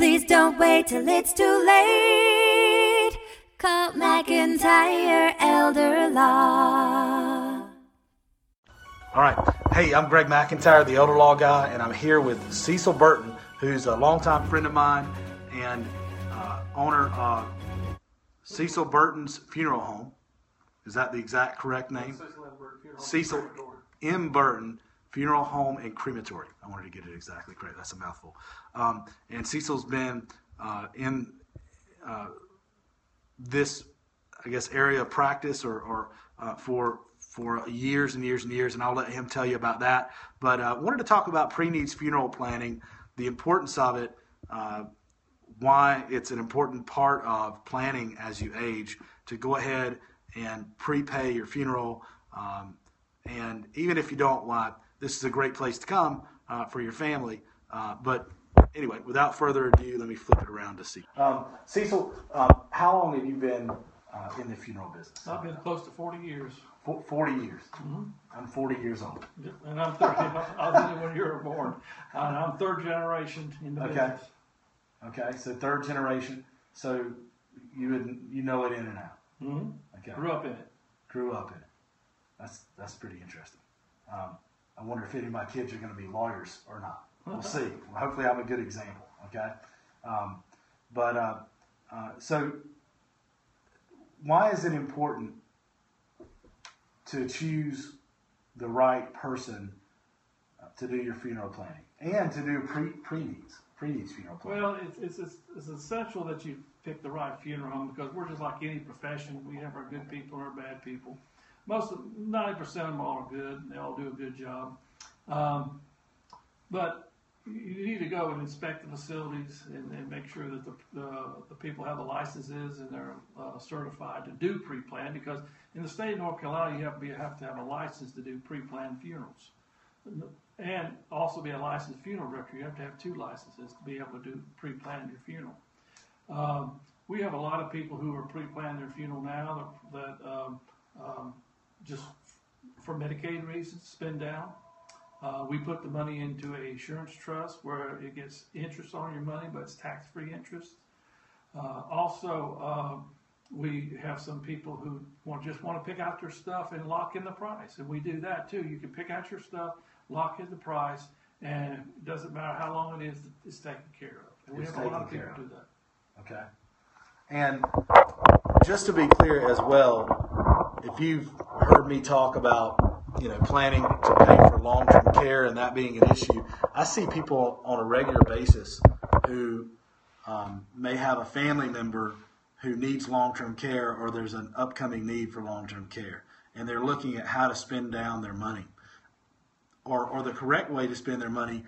Please don't wait till it's too late. Call McIntyre Elder Law. All right. Hey, I'm Greg McIntyre, the elder law guy, and I'm here with Cecil Burton, who's a longtime friend of mine and uh, owner of Cecil Burton's Funeral Home. Is that the exact correct name? Cecil M. Burton Funeral Home and Crematory. I wanted to get it exactly correct. That's a mouthful. Um, and Cecil's been uh, in uh, this, I guess, area of practice or, or uh, for for years and years and years, and I'll let him tell you about that. But uh, wanted to talk about pre-needs funeral planning, the importance of it, uh, why it's an important part of planning as you age to go ahead and prepay your funeral. Um, and even if you don't want, this is a great place to come uh, for your family. Uh, but anyway, without further ado, let me flip it around to see. Um, Cecil, um, how long have you been uh, in the funeral business? I've been close to 40 years, Fo- 40 years. I'm 40 years old. and I'm 30. I was in when you were born, and I'm third generation in the Okay. business. Okay, so third generation. So you would, you know it in and out. hmm Okay, Grew up in it. grew up in it. That's that's pretty interesting. Um, I wonder if any of my kids are going to be lawyers or not. We'll see. Well, hopefully, I'm a good example. Okay, um, but uh, uh, so why is it important to choose the right person uh, to do your funeral planning and to do pre pre needs pre needs funeral planning? Well, it's, it's, it's, it's essential that you pick the right funeral home because we're just like any profession. We have our good people and our bad people. Most of 90% of them all are good. And They all do a good job. Um, but you need to go and inspect the facilities and, and make sure that the, the, the people have the licenses and they're uh, certified to do pre-plan because in the state of North Carolina you have to, be, have to have a license to do pre-planned funerals and also be a licensed funeral director. You have to have two licenses to be able to do pre-plan your funeral. Um, we have a lot of people who are pre-planning their funeral now that, that um, um, just for Medicaid reasons spend down. Uh, we put the money into a insurance trust where it gets interest on your money, but it's tax-free interest. Uh, also, uh, we have some people who want, just want to pick out their stuff and lock in the price, and we do that too. You can pick out your stuff, lock in the price, and it doesn't matter how long it is, it's taken care of. And we It's have a lot of people do that. Okay. And just to be clear as well, if you've heard me talk about, you know, planning to pay for long-term care and that being an issue, I see people on a regular basis who um, may have a family member who needs long-term care or there's an upcoming need for long-term care, and they're looking at how to spend down their money or, or the correct way to spend their money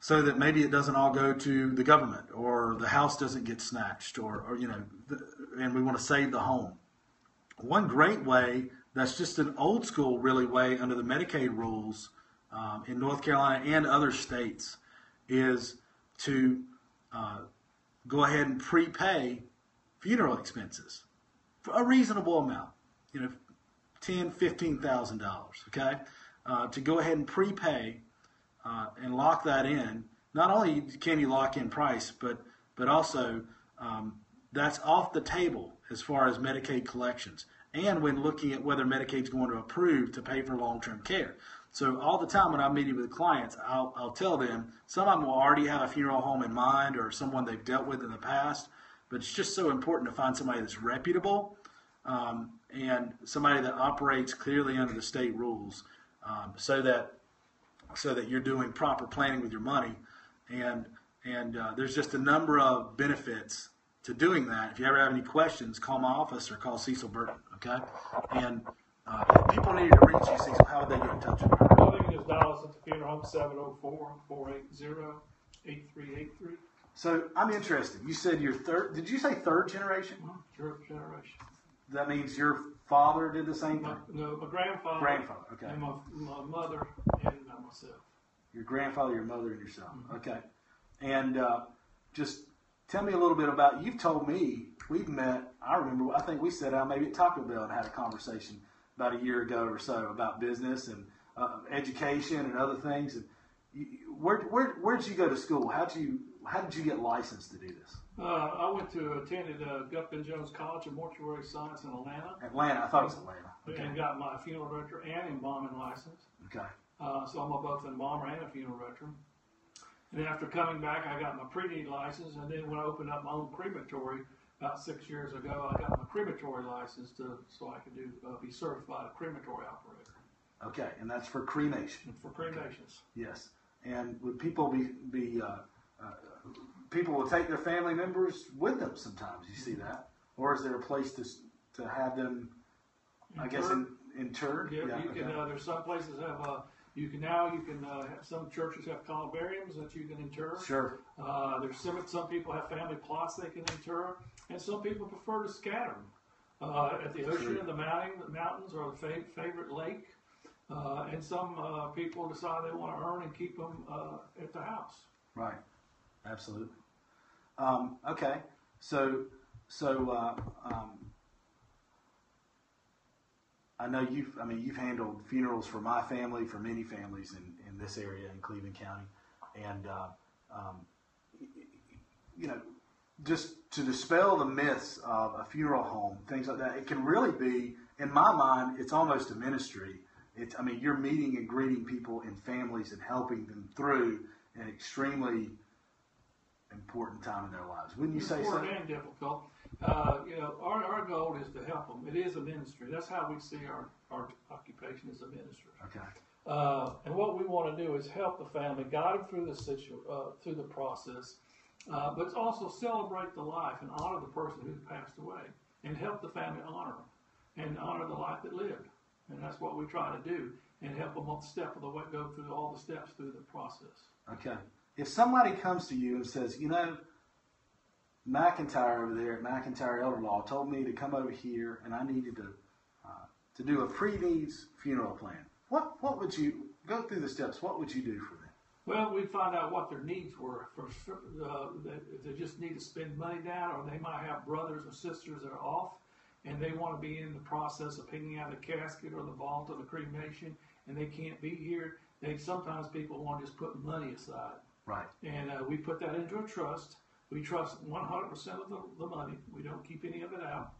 so that maybe it doesn't all go to the government or the house doesn't get snatched or, or you know, the, and we want to save the home. One great way that's just an old school, really, way under the Medicaid rules um, in North Carolina and other states is to uh, go ahead and prepay funeral expenses for a reasonable amount, you know, ten, fifteen thousand dollars. Okay, uh, to go ahead and prepay uh, and lock that in. Not only can you lock in price, but but also um, that's off the table as far as Medicaid collections, and when looking at whether Medicaid's going to approve to pay for long-term care. So all the time when I'm meeting with clients, I'll, I'll tell them some of them will already have a funeral home in mind or someone they've dealt with in the past, but it's just so important to find somebody that's reputable um, and somebody that operates clearly under the state rules, um, so that so that you're doing proper planning with your money. And and uh, there's just a number of benefits to doing that. If you ever have any questions, call my office or call Cecil Burton. Okay. And uh, if people needed to reach you, Cecil, how would they get in touch with you? Well, they can just dial us at the funeral home, 704-480-8383. So I'm interested. You said you're third. Did you say third generation? Third generation. That means your father did the same My, thing. no, my grandfather. Grandfather. Okay. And my, my mother and myself. Your grandfather, your mother, and yourself. Okay. And uh, just tell me a little bit about. You've told me we've met. I remember. I think we sat down maybe at Taco Bell and had a conversation about a year ago or so about business and uh, education and other things. And you, where where where did you go to school? How'd you how did you get licensed to do this? Uh, I went to attended uh, Gupton Jones College of Mortuary Science in Atlanta, Atlanta. I thought it was Atlanta. Okay. and got my funeral director and embalming license. Okay. Uh, so I'm a both an embalmer and a funeral director. And after coming back, I got my pre-need license, and then when I opened up my own crematory about six years ago, I got my crematory license to so I could do uh, be certified a crematory operator Okay, and that's for cremation. for cremations. Yes. And would people be be uh, uh, people will take their family members with them sometimes? You see that, or is there a place to to have them? I guess in, interred. Yeah, you can. Uh, there's some places have. Uh, you can now. You can. Uh, have, some churches have columbariums that you can inter. Sure. Uh, there's some. Some people have family plots they can inter, and some people prefer to scatter them uh, at the ocean, Sure. the mountain, the mountains, or the fa- favorite lake. Uh, and some uh, people decide they want to urn and keep them uh, at the house. Right. Absolutely. Um, okay. So so uh, um, I know you've I mean you've handled funerals for my family for many families in, in this area in Cleveland County, and uh, um, you know just to dispel the myths of a funeral home, things like that. It can really be, in my mind, it's almost a ministry. It's, I mean, you're meeting and greeting people and families and helping them through an extremely important time in their lives. Wouldn't you say so? important and difficult. Uh, you know, our, our goal is to help them. It is a ministry. That's how we see our, our occupation as a ministry. Okay. Uh, and what we want to do is help the family, guide them through the situ- uh, through the process, uh, but also celebrate the life and honor the person who's passed away, and help the family honor them and honor the life that lived. And that's what we try to do, and help them on the step of the way, go through all the steps through the process. Okay. If somebody comes to you and says, you know, McIntyre over there at McIntyre Elder Law told me to come over here and I needed to uh, to do a pre-needs funeral plan. What what would you go through the steps? What would you do for them? Well, we'd find out what their needs were. For uh, if they just need to spend money down, or they might have brothers or sisters that are off, and they want to be in the process of picking out the casket or the vault or the cremation, and they can't be here. They sometimes people want to just put money aside, Right. and uh, we put that into a trust. We trust 100% of the, the money. We don't keep any of it out.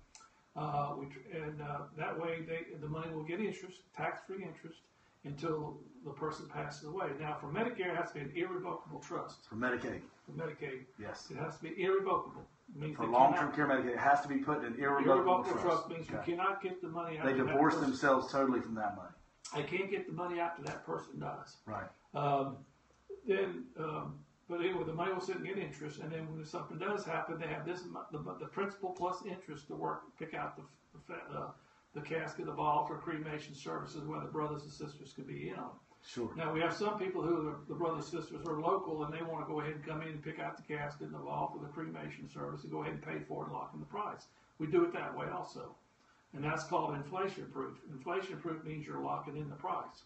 Uh, we, tr- and uh, that way, they, the money will get interest, tax-free interest, until the person passes away. Now, for Medicare, it has to be an irrevocable trust. For Medicaid. For Medicaid, Yes. it has to be irrevocable. Means For they long-term cannot- care Medicaid, it has to be put in an irrevocable, irrevocable trust. trust means Okay. you cannot get the money out. They that divorce person. themselves totally from that money. They can't get the money after that person dies. Right. Um, then, um, but anyway, the money will sit and get interest, and then when something does happen, they have this mu- the, the principal plus interest to work pick out the the, fa- uh, the casket, the vault, or cremation services, where the brothers and sisters could be in on. Sure. Now we have some people who the, the brothers and sisters are local, and they want to go ahead and come in and pick out the casket and the vault for the cremation service, and go ahead and pay for it and lock in the price. We do it that way also, and that's called inflation proof. Inflation proof means you're locking in the price.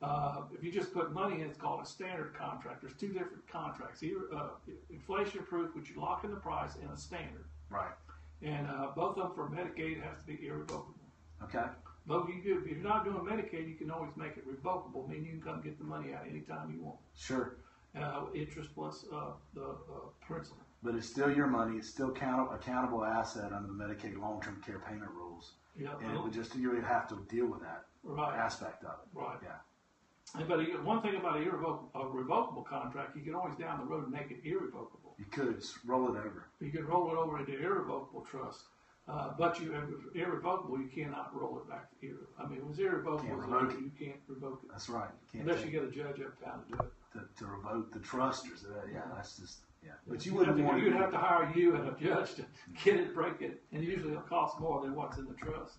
Uh, if you just put money in, it's called a standard contract. There's two different contracts: either uh, inflation proof, which you lock in the price, and a standard. Right. And uh, both of them for Medicaid have to be irrevocable. Okay. But you if you're not doing Medicaid, you can always make it revocable, meaning you can come get the money out anytime you want. Sure. Uh, interest plus uh, the uh, principal. But it's still your money. It's still count, accountable asset under the Medicaid long-term care payment rules. Yeah, And it would just you would have to deal with that right, aspect of it. right. Yeah. But one thing about a, irrevocable, a revocable contract, you can always down the road make it irrevocable. You could roll it over. You can roll it over into irrevocable trust. Uh, but you have irrevocable, you cannot roll it back to irre. I mean, it was irrevocable, Can't revoke it. you can't revoke it That's right. You can't unless you get a judge uptown to do it. to, to revoke the trust or so that. Yeah, that's just yeah. But you You'd wouldn't have to, want you'd have to hire you and a judge to get it, break it, and usually it'll cost more than what's in the trust.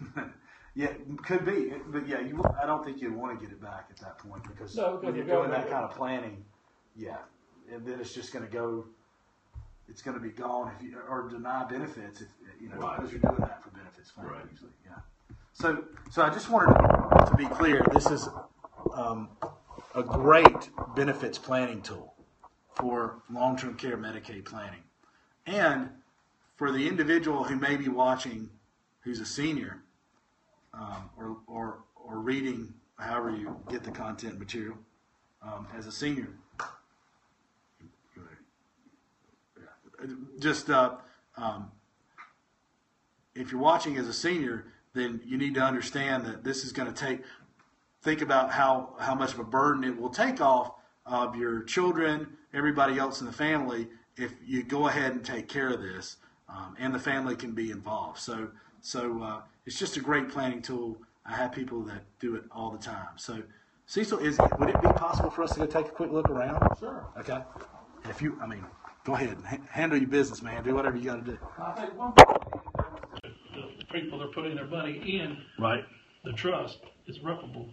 Yeah, could be, but yeah, you. I don't think you'd want to get it back at that point because No, because when you're you're doing that kind of planning, yeah, and then it's just going to go. It's going to be gone if you or deny benefits if you know Right. because you're doing that for benefits claim Right. usually. Yeah. So, so I just wanted to, to be clear. This is um, a great benefits planning tool for long-term care Medicaid planning, and for the individual who may be watching, who's a senior um, or, or, or reading, however you get the content material, um, as a senior. Just uh, um, if you're watching as a senior, then you need to understand that this is going to take. Think about how how much of a burden it will take off of your children, everybody else in the family, if you go ahead and take care of this, um, and the family can be involved. So so uh, it's just a great planning tool. I have people that do it all the time. So Cecil, is would it be possible for us to go take a quick look around? Sure. Okay. If you, I mean, go ahead, H- handle your business, man. Do whatever you got to do. I think one the people that are putting their money in Right. the trust is reputable. Do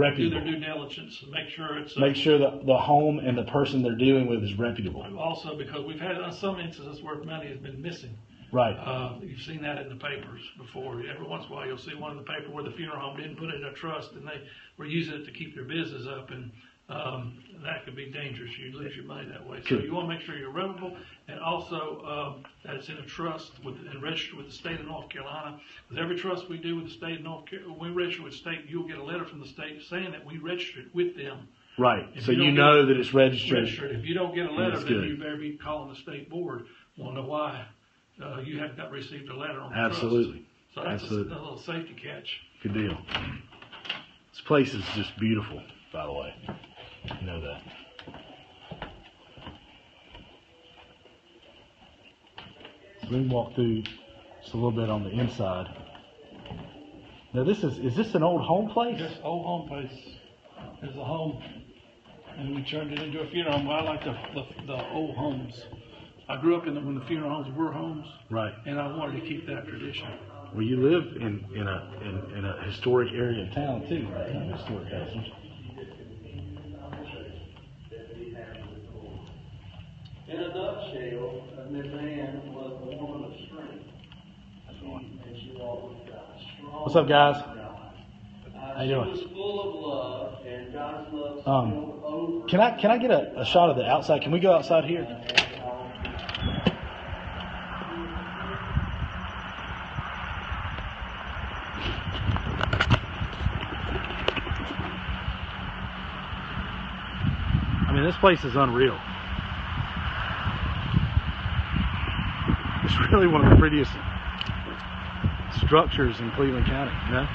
Reputable. their due diligence and make sure it's. uh, Make sure that the home and the person they're dealing with is reputable. Also, because we've had uh, some instances where money has been missing. Right. Uh, you've seen that in the papers before. Every once in a while, you'll see one in the paper where the funeral home didn't put it in a trust and they were using it to keep their business up, and um, that could be dangerous. You lose your money that way. So Good. you want to make sure you're reputable, and also um, that it's in a trust with and registered with the state of North Carolina. With every trust we do with the state of North Carolina, when we register with the state, you'll get a letter from the state saying that we registered with them. Right. If So you you don't know that it's registered. Registered. If you don't get a letter, That's then good. you better be calling the state board. Want to know why? Uh, you have not got received a letter on the trust. Absolutely. So that's a, Absolutely. a little safety catch. Good deal. This place is just beautiful, by the way. Know that. Can walk through just a little bit on the inside. Now this is is this an old home place? This old home place is a home, and we turned it into a funeral home. I like the, the, the old homes. I grew up in the, when the funeral homes were homes, Right. and I wanted to keep that tradition. Well, you live in in a in, in a historic area of town too, right? Historic houses. In a nutshell, uh, Miss Ann was a woman of strength. And she always got strong. What's up, guys? How you doing? Um. Can I can I get a, a shot of the outside? Can we go outside here? I mean, this place is unreal. It's really one of the prettiest structures in Cleveland County. Know,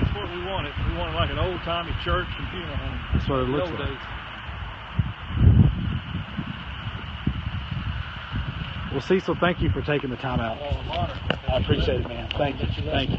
That's what we wanted. We wanted like an old timey church and funeral home. that's what it looks like. days. Well, Cecil, thank you for taking the time out. Oh. I appreciate it, man. Thank you. Thank you.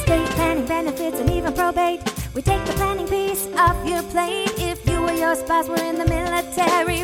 Spouse were in the military,